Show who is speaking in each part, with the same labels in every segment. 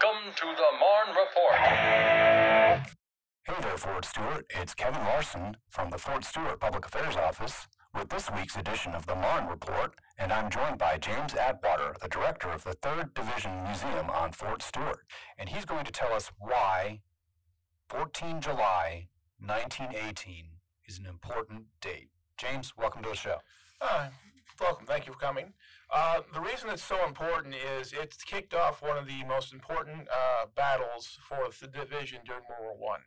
Speaker 1: Welcome to the Marne Report.
Speaker 2: Hey there, Fort Stewart. It's Kevin Larson from the Fort Stewart Public Affairs Office with this week's edition of the Marne Report, and I'm joined by James Atwater, the director of the 3rd Division Museum on Fort Stewart, and he's going to tell us why 14 July 1918 is an important date. James, welcome to the show.
Speaker 3: Uh, welcome. Thank you for coming. Uh, the reason it's so important is it's kicked off one of the most important uh, battles for the division during World War One.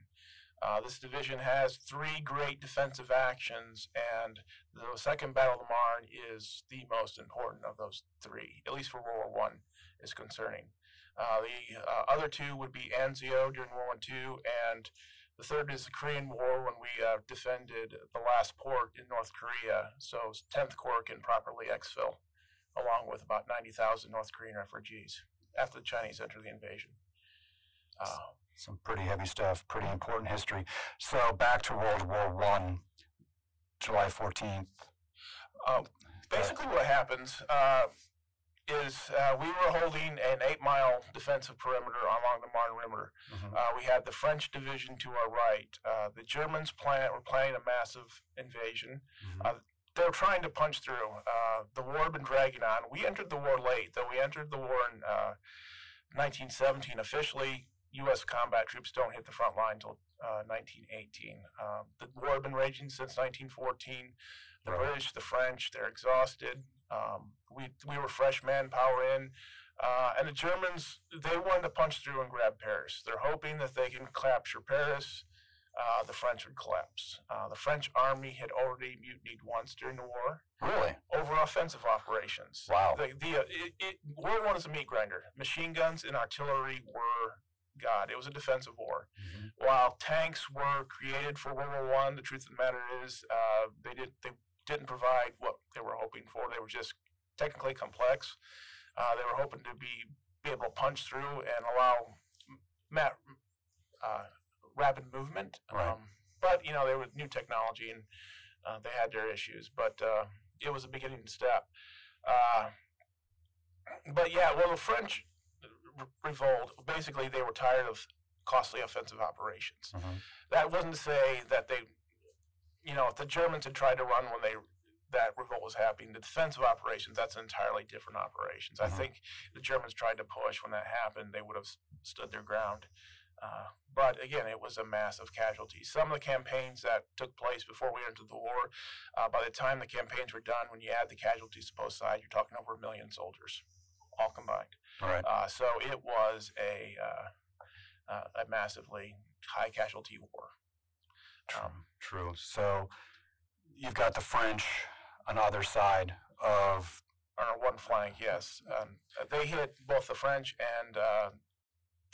Speaker 3: Uh, this division has three great defensive actions, and the Second Battle of the Marne is the most important of those three, at least for World War One is concerning. Uh, the uh, other two would be Anzio during World War Two, and the third is the Korean War when we uh, defended the last port in North Korea. So 10th Corps can properly exfil, along with about 90,000 North Korean refugees after the Chinese entered the invasion.
Speaker 2: Uh, some pretty heavy stuff, pretty important history. So back to World War One, July 14th.
Speaker 3: Uh, basically, what happens uh, is uh, we were holding an eight mile defensive perimeter along the Marne River. Mm-hmm. Uh, we had the French division to our right. Uh, the Germans plan, were planning a massive invasion. Mm-hmm. Uh, they were trying to punch through. Uh, the war had been dragging on. We entered the war late, though we entered the war in 1917 uh, officially. U.S. combat troops don't hit the front line until 1918. Um, the war had been raging since 1914. The right. British, the French, they're exhausted. Um, we we were fresh manpower in, uh, and the Germans they wanted to punch through and grab Paris. They're hoping that they can capture Paris. Uh, the French would collapse. Uh, the French army had already mutinied once during the war.
Speaker 2: Really?
Speaker 3: Over offensive operations.
Speaker 2: Wow.
Speaker 3: The, the uh, it, it, World War One is a meat grinder. Machine guns and artillery were God. It was a defensive war. Mm-hmm. While tanks were created for World War One, the truth of the matter is uh, they did they didn't provide what they were hoping for. They were just technically complex. Uh, they were hoping to be, be able to punch through and allow ma- uh, rapid movement.
Speaker 2: Right. Um,
Speaker 3: but you know, there was new technology and uh, they had their issues. But uh, it was a beginning step. Uh, but yeah, well, the French revolt. Basically, they were tired of costly offensive operations. Mm-hmm. That wasn't to say that they you know, if the Germans had tried to run when they that revolt was happening, the defensive operations that's entirely different operations. Mm-hmm. I think the Germans tried to push when that happened, they would have stood their ground. Uh, but again, it was a massive casualty. Some of the campaigns that took place before we entered the war, uh, by the time the campaigns were done, when you add the casualties to both sides, you're talking over a million soldiers, all combined.
Speaker 2: All right.
Speaker 3: Uh, so it was a uh, uh, a massively high casualty war.
Speaker 2: Um, True. So you've got the French on either side of.
Speaker 3: On one flank, yes. Um, they hit both the French and uh,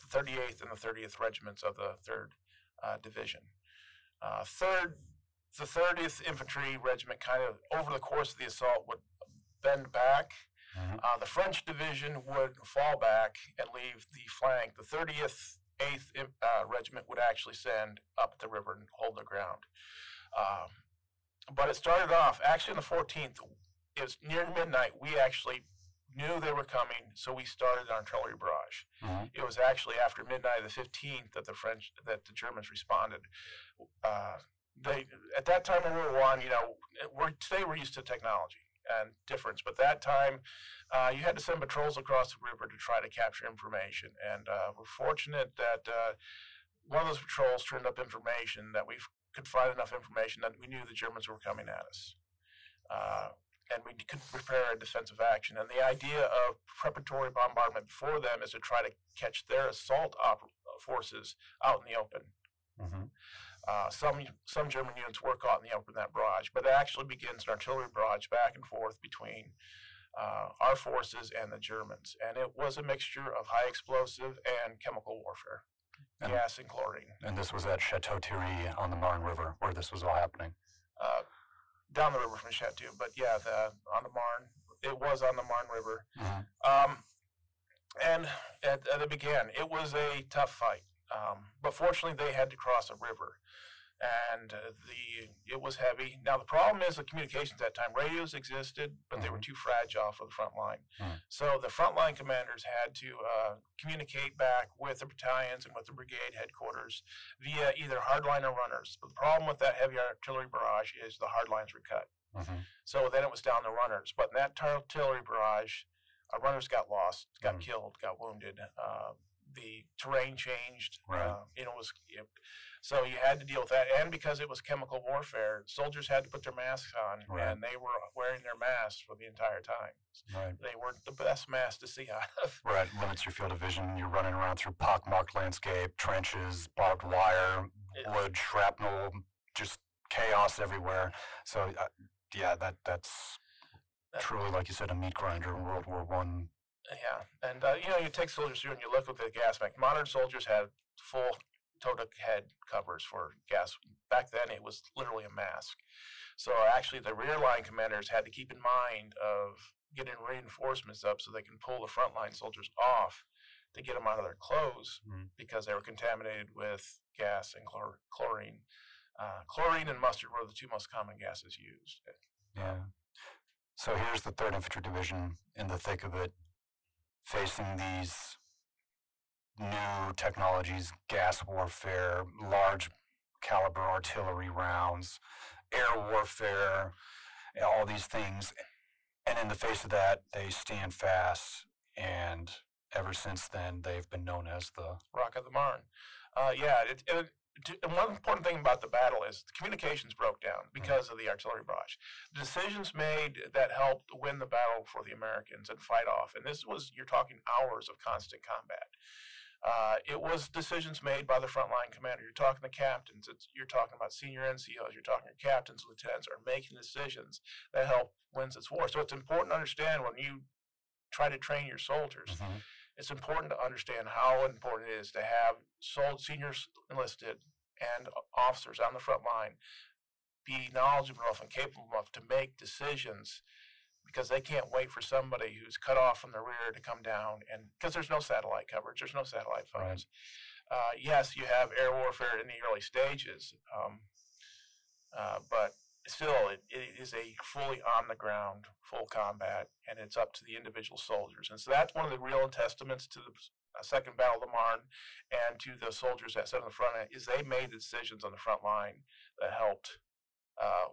Speaker 3: the 38th and the 30th regiments of the 3rd uh, Division. Uh, third, the 30th Infantry Regiment kind of, over the course of the assault, would bend back. Mm-hmm. Uh, the French division would fall back and leave the flank. The 30th 8th uh, Regiment would actually send up the river and hold their ground. Um, but it started off, actually on the 14th, it was near midnight, we actually knew they were coming, so we started an artillery barrage. Mm-hmm. It was actually after midnight of the 15th that the French, that the Germans responded. Uh, they at that time in World War One, you know, we're, today we're used to technology and difference. But that time, uh, you had to send patrols across the river to try to capture information. And uh, we're fortunate that uh, one of those patrols turned up information that we could find enough information that we knew the Germans were coming at us. Uh, and we could prepare a defensive action. And the idea of preparatory bombardment for them is to try to catch their assault op- forces out in the open. Mm-hmm. Uh, some some German units were caught in the open that barrage, but it actually begins an artillery barrage back and forth between uh, our forces and the Germans, and it was a mixture of high explosive and chemical warfare, and, gas and chlorine.
Speaker 2: And this was at Chateau Thierry on the Marne River, where this was all happening. Uh,
Speaker 3: down the river from Chateau, but yeah, the, on the Marne, it was on the Marne River. Mm-hmm. Um, and at, at it began, it was a tough fight. Um, but fortunately, they had to cross a river. And uh, the it was heavy. Now the problem is the communications at that time. Radios existed, but they were
Speaker 2: Mhm.
Speaker 3: too fragile for the front line.
Speaker 2: Mm.
Speaker 3: So the front line commanders had to uh, communicate back with the battalions and with the brigade headquarters via either hardline or runners. But the problem with that heavy artillery barrage is the hard lines were cut.
Speaker 2: hmm
Speaker 3: So then it was down to runners. But in that tar- artillery barrage, uh, runners got lost, got
Speaker 2: Mhm.
Speaker 3: killed, got wounded. Uh, the terrain changed.
Speaker 2: Right.
Speaker 3: You know, it was it, so you had to deal with that, and because it was chemical warfare, soldiers had to put their masks on,
Speaker 2: Right.
Speaker 3: and they were wearing their masks for the entire time.
Speaker 2: Right.
Speaker 3: They weren't the best masks to see out of.
Speaker 2: Right. Limits your field of vision. You're running around through pockmarked landscape, trenches, barbed wire,
Speaker 3: Yeah.
Speaker 2: wood, shrapnel, just chaos everywhere. So, uh, yeah, that that's
Speaker 3: That-
Speaker 2: truly, like you said, a meat grinder in World War One.
Speaker 3: Yeah, and uh, you know, you take soldiers through and you look at the gas mask. Modern soldiers had full total head covers for gas. Back then, it was literally a mask. So actually, the rear line commanders had to keep in mind of getting reinforcements up so they can pull the frontline soldiers off to get them out of their clothes
Speaker 2: Mm.
Speaker 3: because they were contaminated with gas and chlor- chlorine. Uh, chlorine and mustard were the two most common gases used.
Speaker 2: Yeah. So here's the Third Infantry Division in the thick of it, facing these new technologies, gas warfare, large caliber artillery rounds, air warfare, all these things. And in the face of that, they stand fast. And ever since then, they've been known as the
Speaker 3: Rock of the Marne. Uh, yeah, it, it, and one important thing about the battle is the communications broke down because of the artillery barrage. The decisions made that helped win the battle for the Americans and fight off, and this was, you're talking hours of constant combat. Uh, it was decisions made by the frontline commander. You're talking the captains. It's, you're talking about senior NCOs. You're talking your captains, lieutenants are making decisions that help wins this war. So it's important to understand when you try to train your soldiers
Speaker 2: Mhm.
Speaker 3: it's important to understand how important it is to have sold seniors enlisted and officers on the front line be knowledgeable enough and capable enough to make decisions because they can't wait for somebody who's cut off from the rear to come down and because there's no satellite coverage there's no satellite
Speaker 2: Right.
Speaker 3: phones uh, yes you have air warfare in the early stages um, uh, but still it, it is a fully on the ground full combat and it's up to the individual soldiers and so that's one of the real testaments to the uh, second battle of the marne and to the soldiers that sat on the front end is they made the decisions on the front line that helped uh,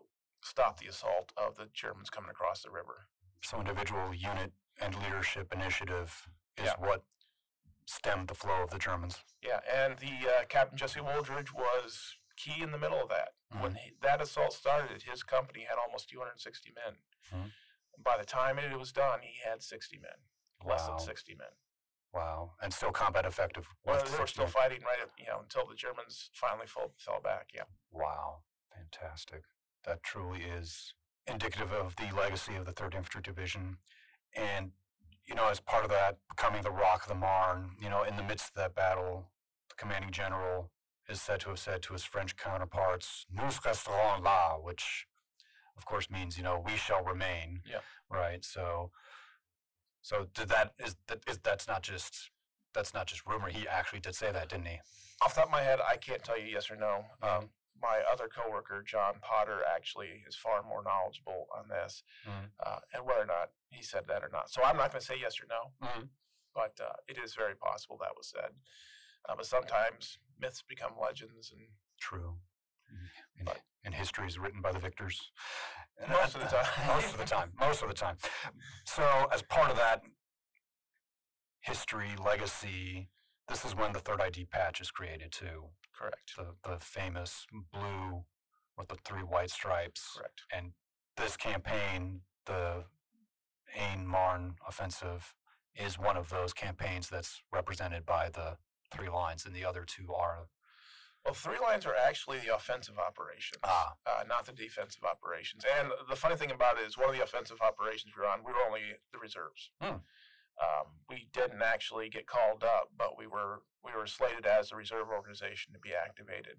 Speaker 3: stop the assault of the germans coming across the river
Speaker 2: so individual unit and leadership initiative is
Speaker 3: Yeah.
Speaker 2: what stemmed the flow of the Germans.
Speaker 3: yeah and the uh, captain jesse Wooldridge was key in the middle of that when he, that assault started his company had almost 260 men
Speaker 2: Mhm.
Speaker 3: by the time it was done he had 60 men
Speaker 2: wow.
Speaker 3: less than 60 men
Speaker 2: Wow. And still combat effective.
Speaker 3: Well, they were still
Speaker 2: men.
Speaker 3: fighting right at, you know, until the Germans finally fell, fell back. Yeah.
Speaker 2: Wow. Fantastic. That truly is indicative of the legacy of the 3rd Infantry Division. And, you know, as part of that, becoming the Rock of the Marne, you know, in the midst of that battle, the commanding general is said to have said to his French counterparts, Nous resterons là, which of course means, you know, we shall remain.
Speaker 3: Yeah.
Speaker 2: Right. So, so did that, is that, is, that's not just, that's not just rumor. He actually did say that, didn't he?
Speaker 3: Off the top of my head, I can't tell you yes or no. Um, my other coworker, John Potter, actually is far more knowledgeable on this
Speaker 2: Mhm.
Speaker 3: uh, and whether or not he said that or not. So I'm not going to say yes or no,
Speaker 2: Mhm.
Speaker 3: but uh, it is very possible that was said. Uh, but sometimes myths become legends, and
Speaker 2: True. And,
Speaker 3: But-
Speaker 2: and history is written by the victors.
Speaker 3: Most of the time.
Speaker 2: most of the time. Most of the time. So, as part of that history, legacy, this is when the third ID patch is created too.
Speaker 3: Correct,
Speaker 2: The, the famous blue with the three white stripes.
Speaker 3: correct.
Speaker 2: And this campaign, the Aisne Marne offensive, is one of those campaigns that's represented by the three lines, and the other two are.
Speaker 3: Well, three lines are actually the offensive operations.
Speaker 2: Ah.
Speaker 3: uh, not the defensive operations. And the funny thing about it is, one of the offensive operations we were on, we were only the reserves.
Speaker 2: Hmm.
Speaker 3: Um, we didn't actually get called up, but we were we were slated as a reserve organization to be activated,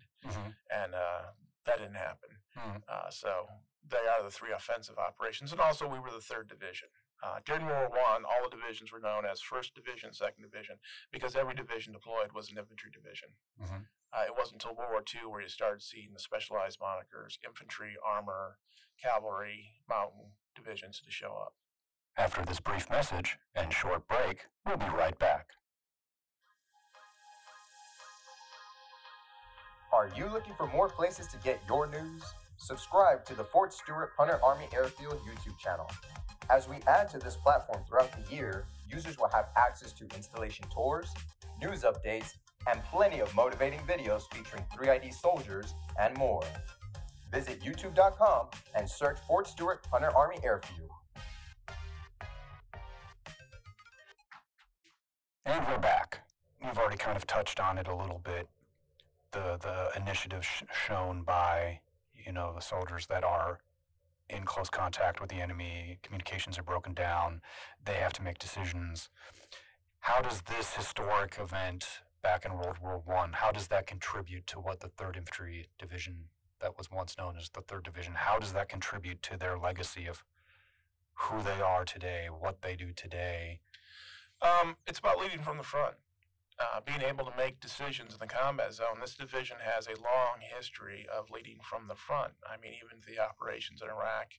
Speaker 3: and uh, that didn't happen.
Speaker 2: Hmm.
Speaker 3: Uh, so they are the three offensive operations, and also we were the third division. Uh, during World War One, all the divisions were known as First Division, Second Division, because every division deployed was an infantry division.
Speaker 2: Mhm.
Speaker 3: Uh, it wasn't until World War II where you started seeing the specialized monikers, infantry, armor, cavalry, mountain divisions to show up.
Speaker 2: After this brief message and short break, we'll be right back.
Speaker 4: Are you looking for more places to get your news? Subscribe to the Fort Stewart Hunter Army Airfield YouTube channel. As we add to this platform throughout the year, users will have access to installation tours, news updates, and plenty of motivating videos featuring 3ID soldiers and more. Visit youtube.com and search Fort Stewart Hunter Army Airfield.
Speaker 2: And we're back. We've already kind of touched on it a little bit. The the initiative sh- shown by you know the soldiers that are in close contact with the enemy, communications are broken down, they have to make decisions. How does this historic event back in World War One, how does that contribute to what the Third Infantry Division that was once known as the Third Division, how does that contribute to their legacy of who they are today, what they do today?
Speaker 3: Um, it's about leading from the front, uh, being able to make decisions in the combat zone. This division has a long history of leading from the front. I mean, even the operations in Iraq.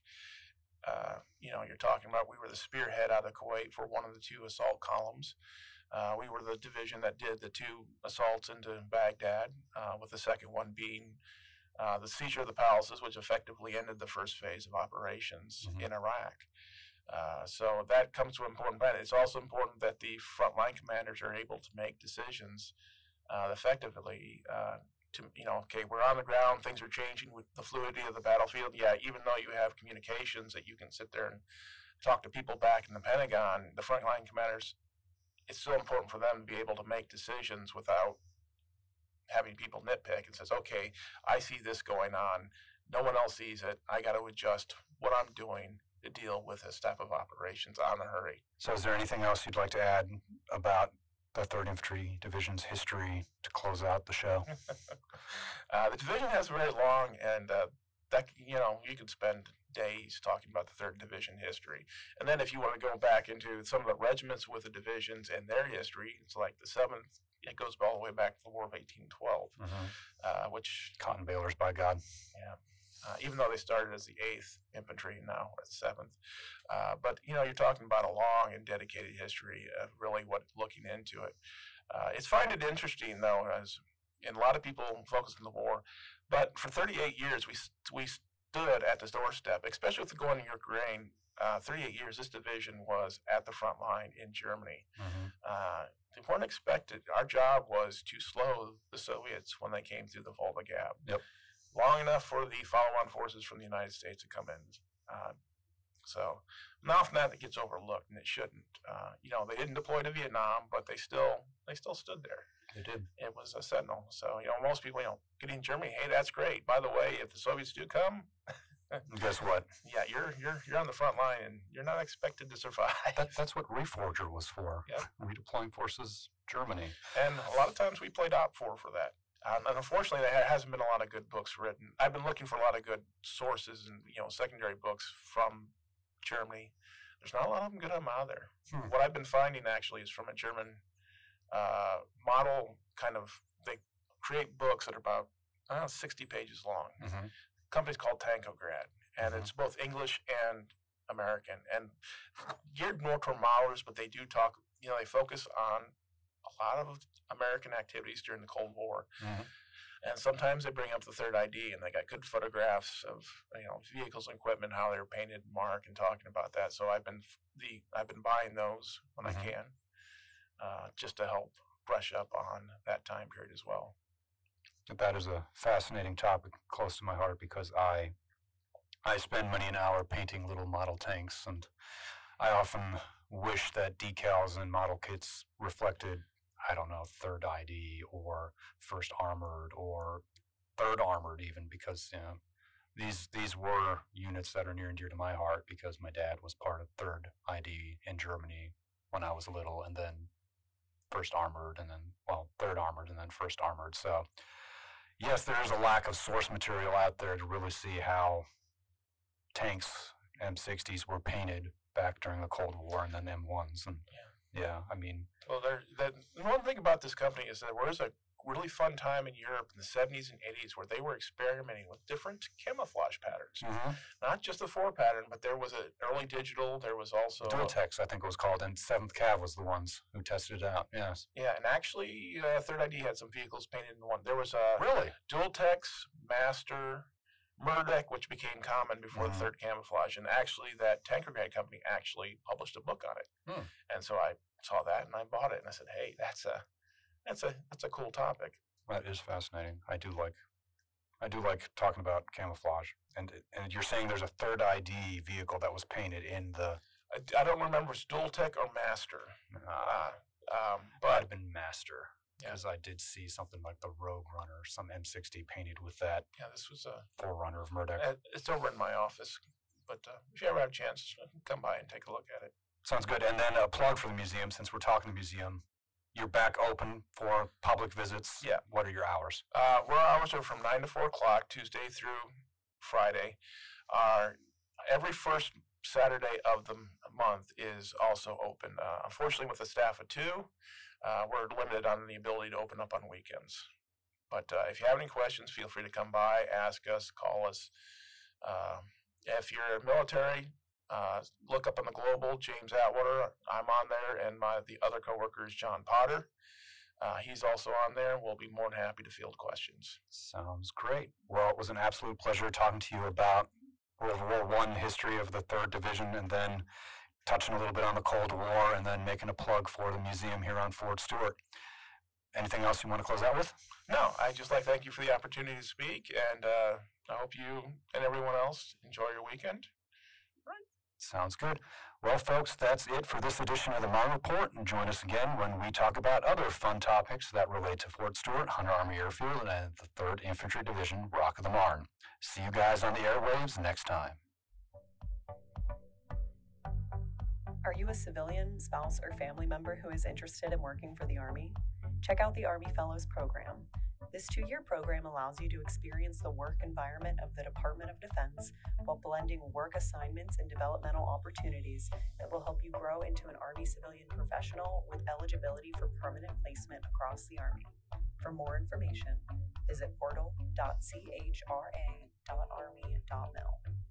Speaker 3: Uh, you know, you're talking about we were the spearhead out of Kuwait for one of the two assault columns. Uh, we were the division that did the two assaults into Baghdad, uh, with the second one being uh, the seizure of the palaces, which effectively ended the first phase of operations
Speaker 2: Mhm.
Speaker 3: in Iraq. Uh, so that comes to an important point. It's also important that the frontline commanders are able to make decisions uh, effectively. Uh, to you know, okay, we're on the ground. Things are changing with the fluidity of the battlefield. Yeah, even though you have communications that you can sit there and talk to people back in the Pentagon, the frontline commanders, it's so important for them to be able to make decisions without having people nitpick and says, okay, I see this going on. No one else sees it. I got to adjust what I'm doing to deal with this type of operations on the hurry.
Speaker 2: So, is there anything else you'd like to add about the Third Infantry Division's history to close out the show?
Speaker 3: uh, the division has very long, and uh, that you know you could spend days talking about the third division history. And then if you want to go back into some of the regiments with the divisions and their history, it's like the seventh. It goes all the way back to the War of 1812, uh, which
Speaker 2: Cottonbalers, by God.
Speaker 3: Uh, even though they started as the eighth infantry, now the seventh. Uh, but you know, you're talking about a long and dedicated history of really what looking into it. Uh, it's find it interesting though, as and a lot of people focus on the war, but for 38 years we we stood at the doorstep, especially with the going to Ukraine. Uh, 38 years, this division was at the front line in Germany. Uh, they weren't expected. Our job was to slow the Soviets when they came through the Fulda Gap.
Speaker 2: Yep.
Speaker 3: Long enough for the follow-on forces from the United States to come in. Uh, so, and often that gets overlooked, and it shouldn't. Uh, you know, they didn't deploy to Vietnam, but they still they still stood there.
Speaker 2: They did.
Speaker 3: It was a sentinel. So, you know, most people, you know, getting Germany, hey, that's great. By the way, if the Soviets do come,
Speaker 2: guess what?
Speaker 3: yeah, you're you're you're on the front line, and you're not expected to survive.
Speaker 2: That, that's what Reforger was for.
Speaker 3: Yep.
Speaker 2: Redeploying forces, Germany.
Speaker 3: And a lot of times we played OPFOR for that. Um, and unfortunately, there hasn't been a lot of good books written. I've been looking for a lot of good sources and you know secondary books from Germany. There's not a lot of them good on out there.
Speaker 2: Hmm.
Speaker 3: What I've been finding actually is from a German uh, model kind of they create books that are about uh, 60 pages long.
Speaker 2: Mm-hmm.
Speaker 3: Company's called Tankograd, and
Speaker 2: Mhm.
Speaker 3: it's both English and American, and geared more toward modelers, but they do talk. You know, they focus on a lot of American activities during the Cold War,
Speaker 2: Mhm.
Speaker 3: and sometimes they bring up the third ID, and they got good photographs of you know vehicles and equipment, how they were painted, and marked, and talking about that. So I've been the I've been buying those when
Speaker 2: Mhm.
Speaker 3: I can, uh, just to help brush up on that time period as well.
Speaker 2: That is a fascinating topic close to my heart because I I spend many an hour painting little model tanks and I often wish that decals and model kits reflected I don't know third ID or first armored or third armored even because you know these these were units that are near and dear to my heart because my dad was part of third ID in Germany when I was little and then first armored and then well third armored and then first armored so yes, there is a lack of source material out there to really see how tanks M60s were painted back during the Cold War and then M1s. And yeah, I mean,
Speaker 3: Well, there, that, the one thing about this company is that there was a really fun time in Europe in the 70s and 80s where they were experimenting with different camouflage patterns.
Speaker 2: Mm-hmm.
Speaker 3: Not just the four pattern, but there was an early digital. There was also
Speaker 2: Dualtex, I think it was called, and Seventh Cav was the ones who tested it out. Yes.
Speaker 3: yeah, and actually, uh, Third ID had some vehicles painted in one. There was a
Speaker 2: Really?
Speaker 3: Dualtex, Master, MERDC, which became common before
Speaker 2: Mhm.
Speaker 3: the third camouflage, and actually that Tankograd company actually published a book on it.
Speaker 2: Hmm.
Speaker 3: And so I saw that and I bought it, and I said, "Hey, that's a that's a that's a cool topic."
Speaker 2: That is fascinating. I do like, I do like talking about camouflage. And and you're saying there's a third ID vehicle that was painted in the.
Speaker 3: I, I don't remember if it's Dualtex or Master,
Speaker 2: Uh,
Speaker 3: uh, um, but
Speaker 2: been Master.
Speaker 3: Yeah.
Speaker 2: Because I did see something like the Rogue Runner, some M60 painted with that
Speaker 3: yeah, this was a
Speaker 2: Forerunner of MERDC.
Speaker 3: uh, it's over in my office. But uh, if you ever have a chance, uh, come by and take a look at it.
Speaker 2: Sounds good. And then a plug for the museum, since we're talking the museum. You're back open for public visits.
Speaker 3: Yeah.
Speaker 2: What are your hours?
Speaker 3: Uh, our hours are from nine to four o'clock, Tuesday through Friday. Our every first Saturday of the month is also open. Uh, unfortunately, with a staff of two, uh, we're limited on the ability to open up on weekends. But uh, if you have any questions, feel free to come by, ask us, call us. Uh, if you're military, uh, look up on the global James Atwater. I'm on there, and my the other coworker is John Potter. Uh, he's also on there. We'll be more than happy to field questions.
Speaker 2: Sounds great. Well, it was an absolute pleasure talking to you about World War One history of the Third Division, and then touching a little bit on the Cold War, and then making a plug for the museum here on Fort Stewart. Anything else you want to close out with?
Speaker 3: No, I just like to thank you for the opportunity to speak, and uh, I hope you and everyone else enjoy your weekend.
Speaker 2: Sounds good. Well, folks, that's it for this edition of the Marne Report. And join us again when we talk about other fun topics that relate to Fort Stewart, Hunter Army Airfield, and the 3rd Infantry Division, Rock of the Marne. See you guys on the airwaves next time.
Speaker 5: Are you a civilian, spouse, or family member who is interested in working for the Army? Check out the Army Fellows Program. This two year program allows you to experience the work environment of the Department of Defense while blending work assignments and developmental opportunities that will help you grow into an Army civilian professional with eligibility for permanent placement across the Army. For more information, visit portal.chra.army.mil.